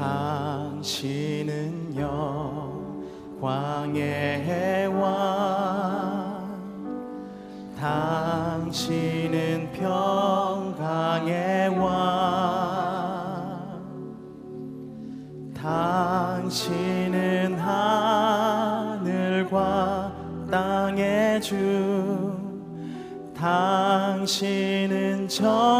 당신은 영광의 왕. 당신은 평강의 왕. 당신은 하늘과 땅의 주. 당신은 전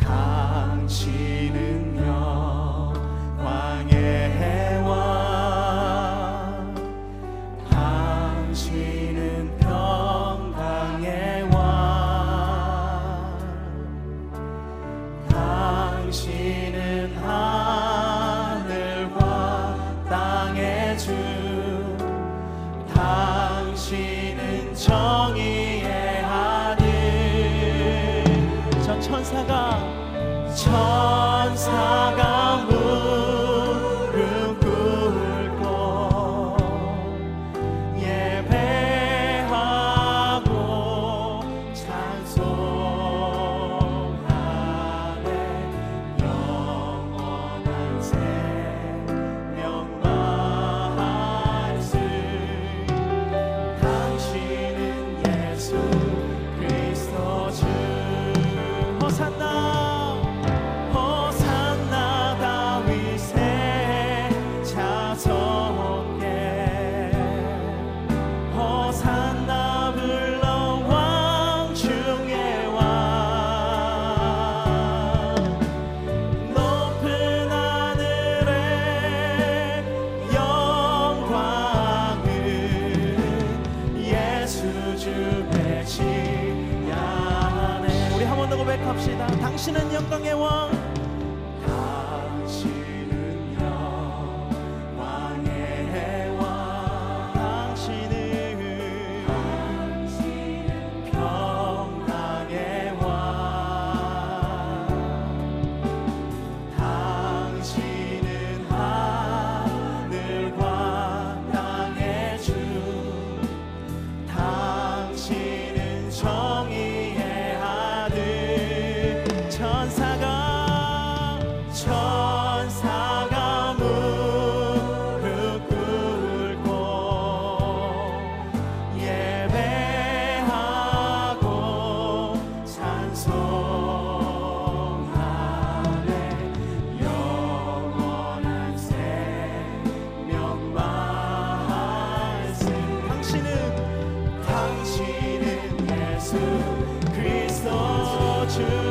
당신은 영광의 예수 그리스도 주.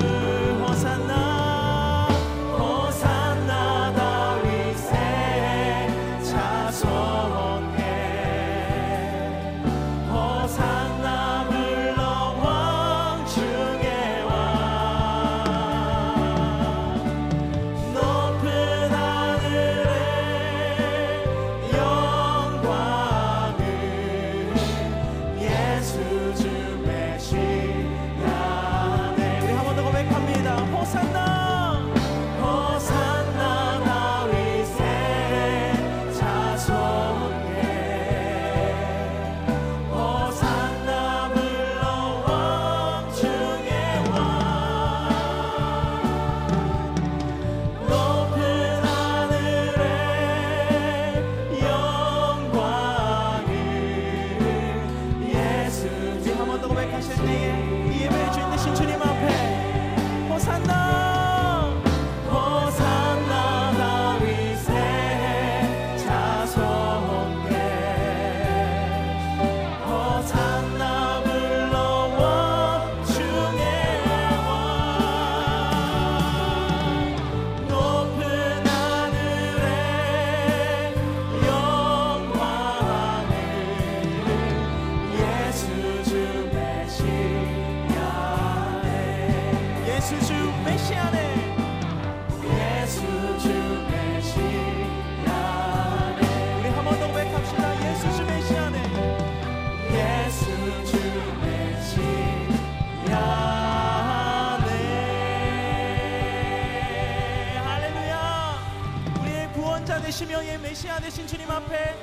메시아 되신 주님 앞에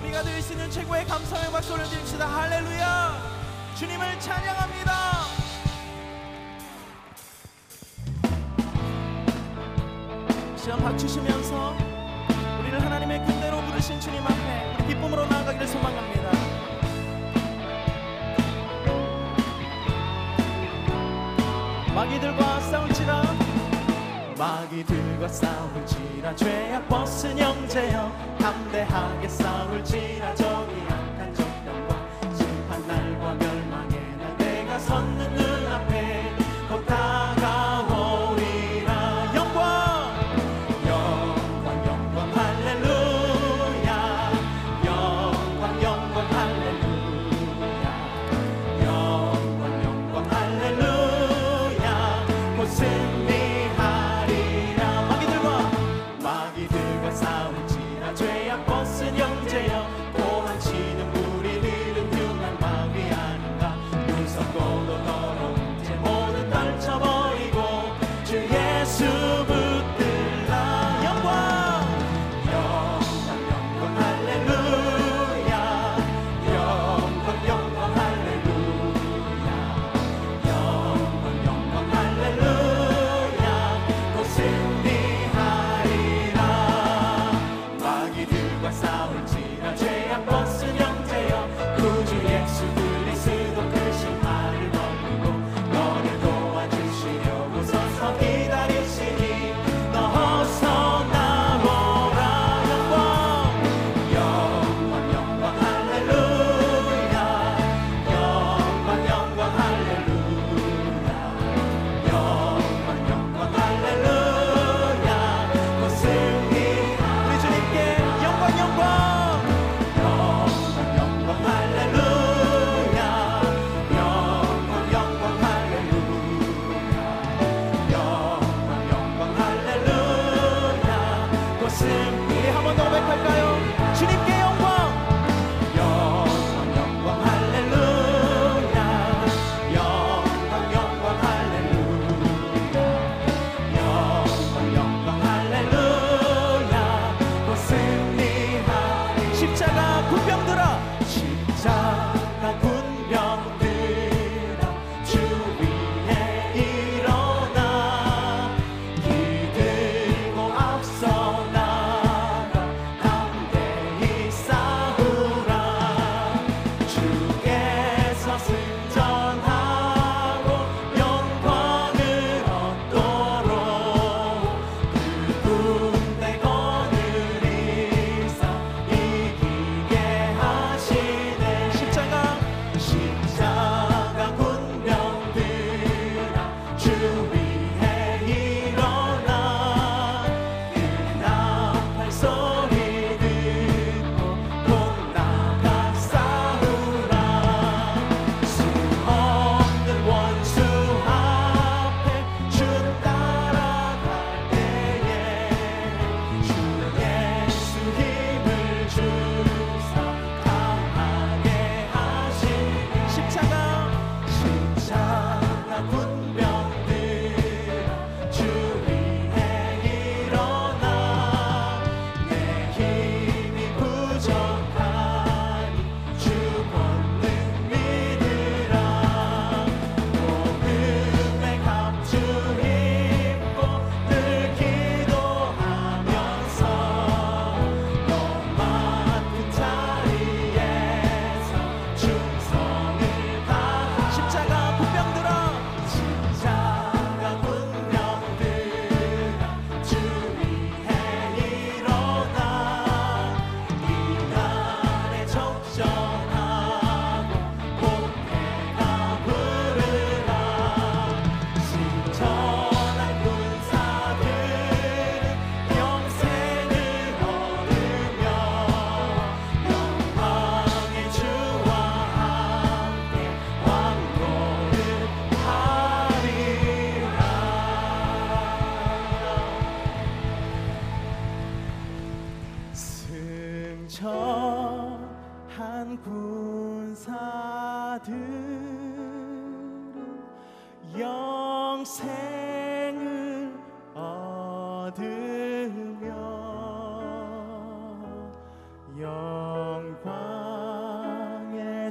우리가 드릴 수 있는 최고의 감사의 박수를 드립시다. 할렐루야! 주님을 찬양합니다. 시간 박주시면서 우리를 하나님의 군대로 부르신 주님 앞에 우리 기쁨으로 나아가기를 소망합니다. 마귀들과 싸울지라 마귀들과 싸울지라 죄악 벗은 형제여 담대하게 싸울지라 저기 way up.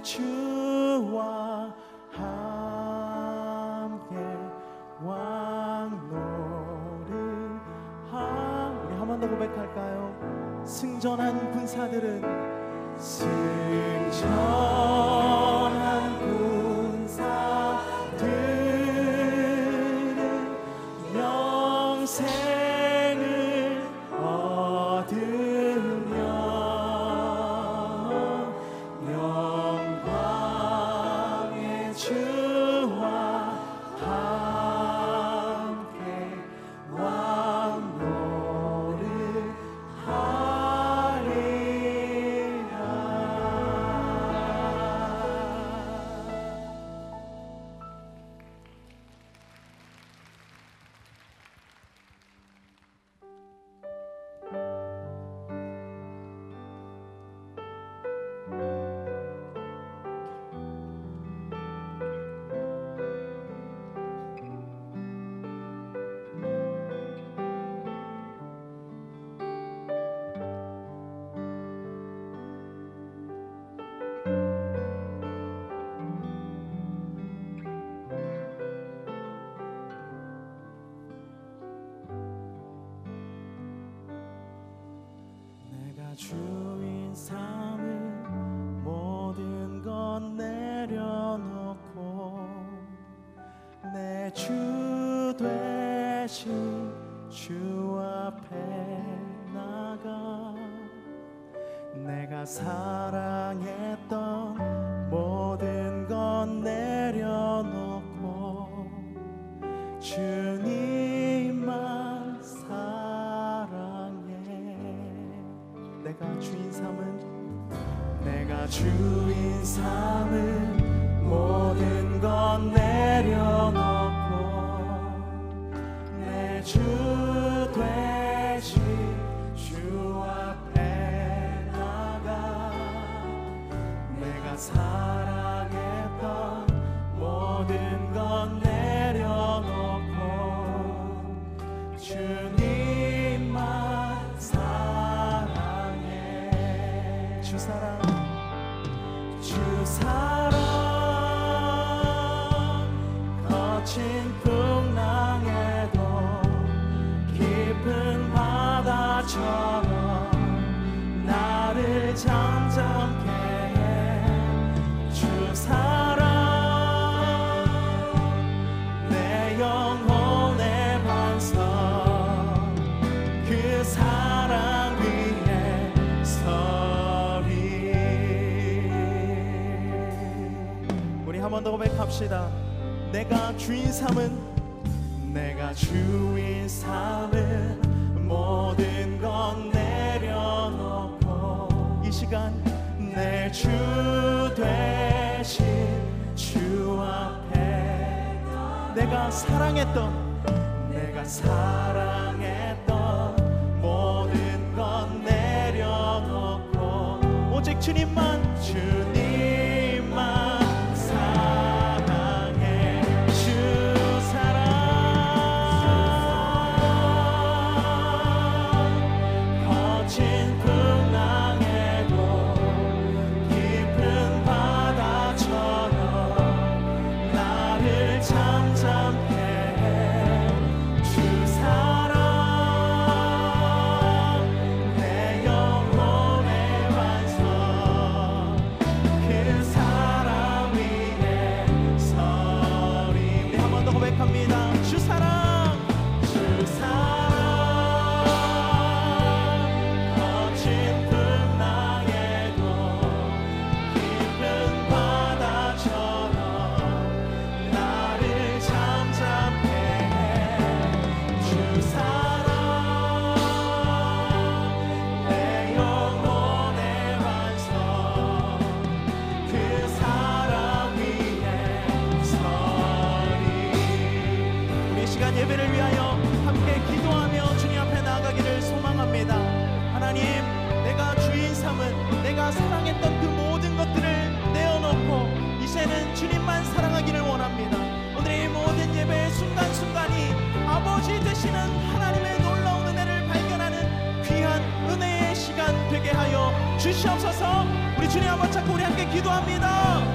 주와 함께 왕노를 함 우리 한 번 더 고백할까요? 승전한 군사들은 승전 되신 주 앞에 나가. 내가 사랑 한번더 고백합시다. 내가 주인 삼은 내가 주인 삼은 모든 것 내려놓고 이 시간 내주 되신 주 앞에 내가 사랑했던 내가 사랑했던 주님만 주님 한번 찾고 우리 함께 기도합니다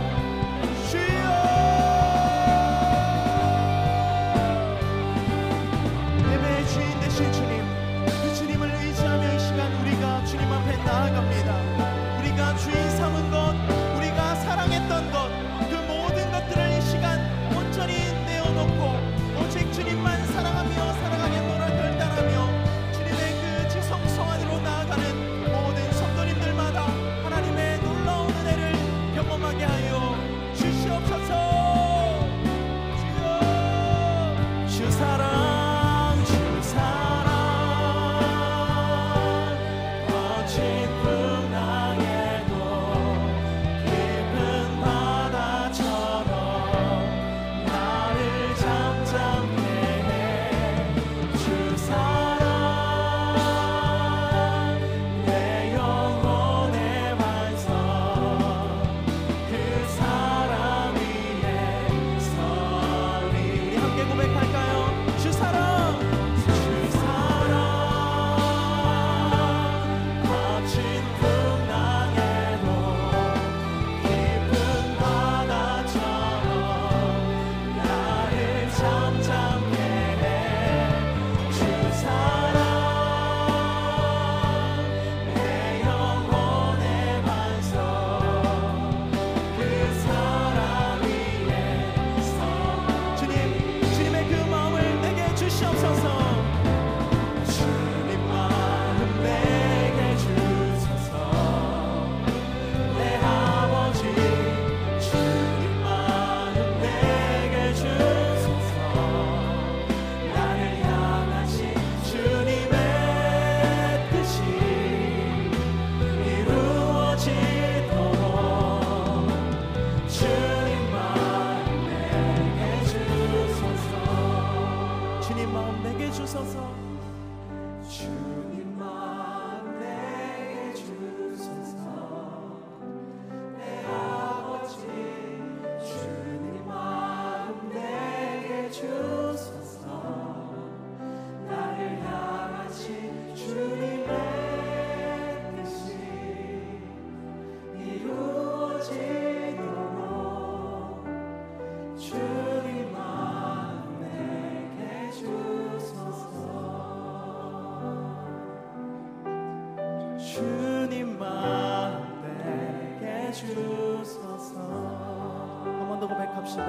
고백합시다.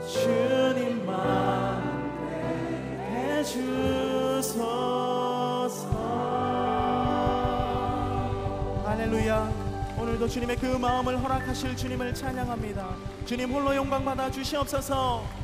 주님만 내게 주소서. 할렐루야. 오늘도 주님의 그 마음을 허락하실 주님을 찬양합니다. 주님 홀로 영광 받아 주시옵소서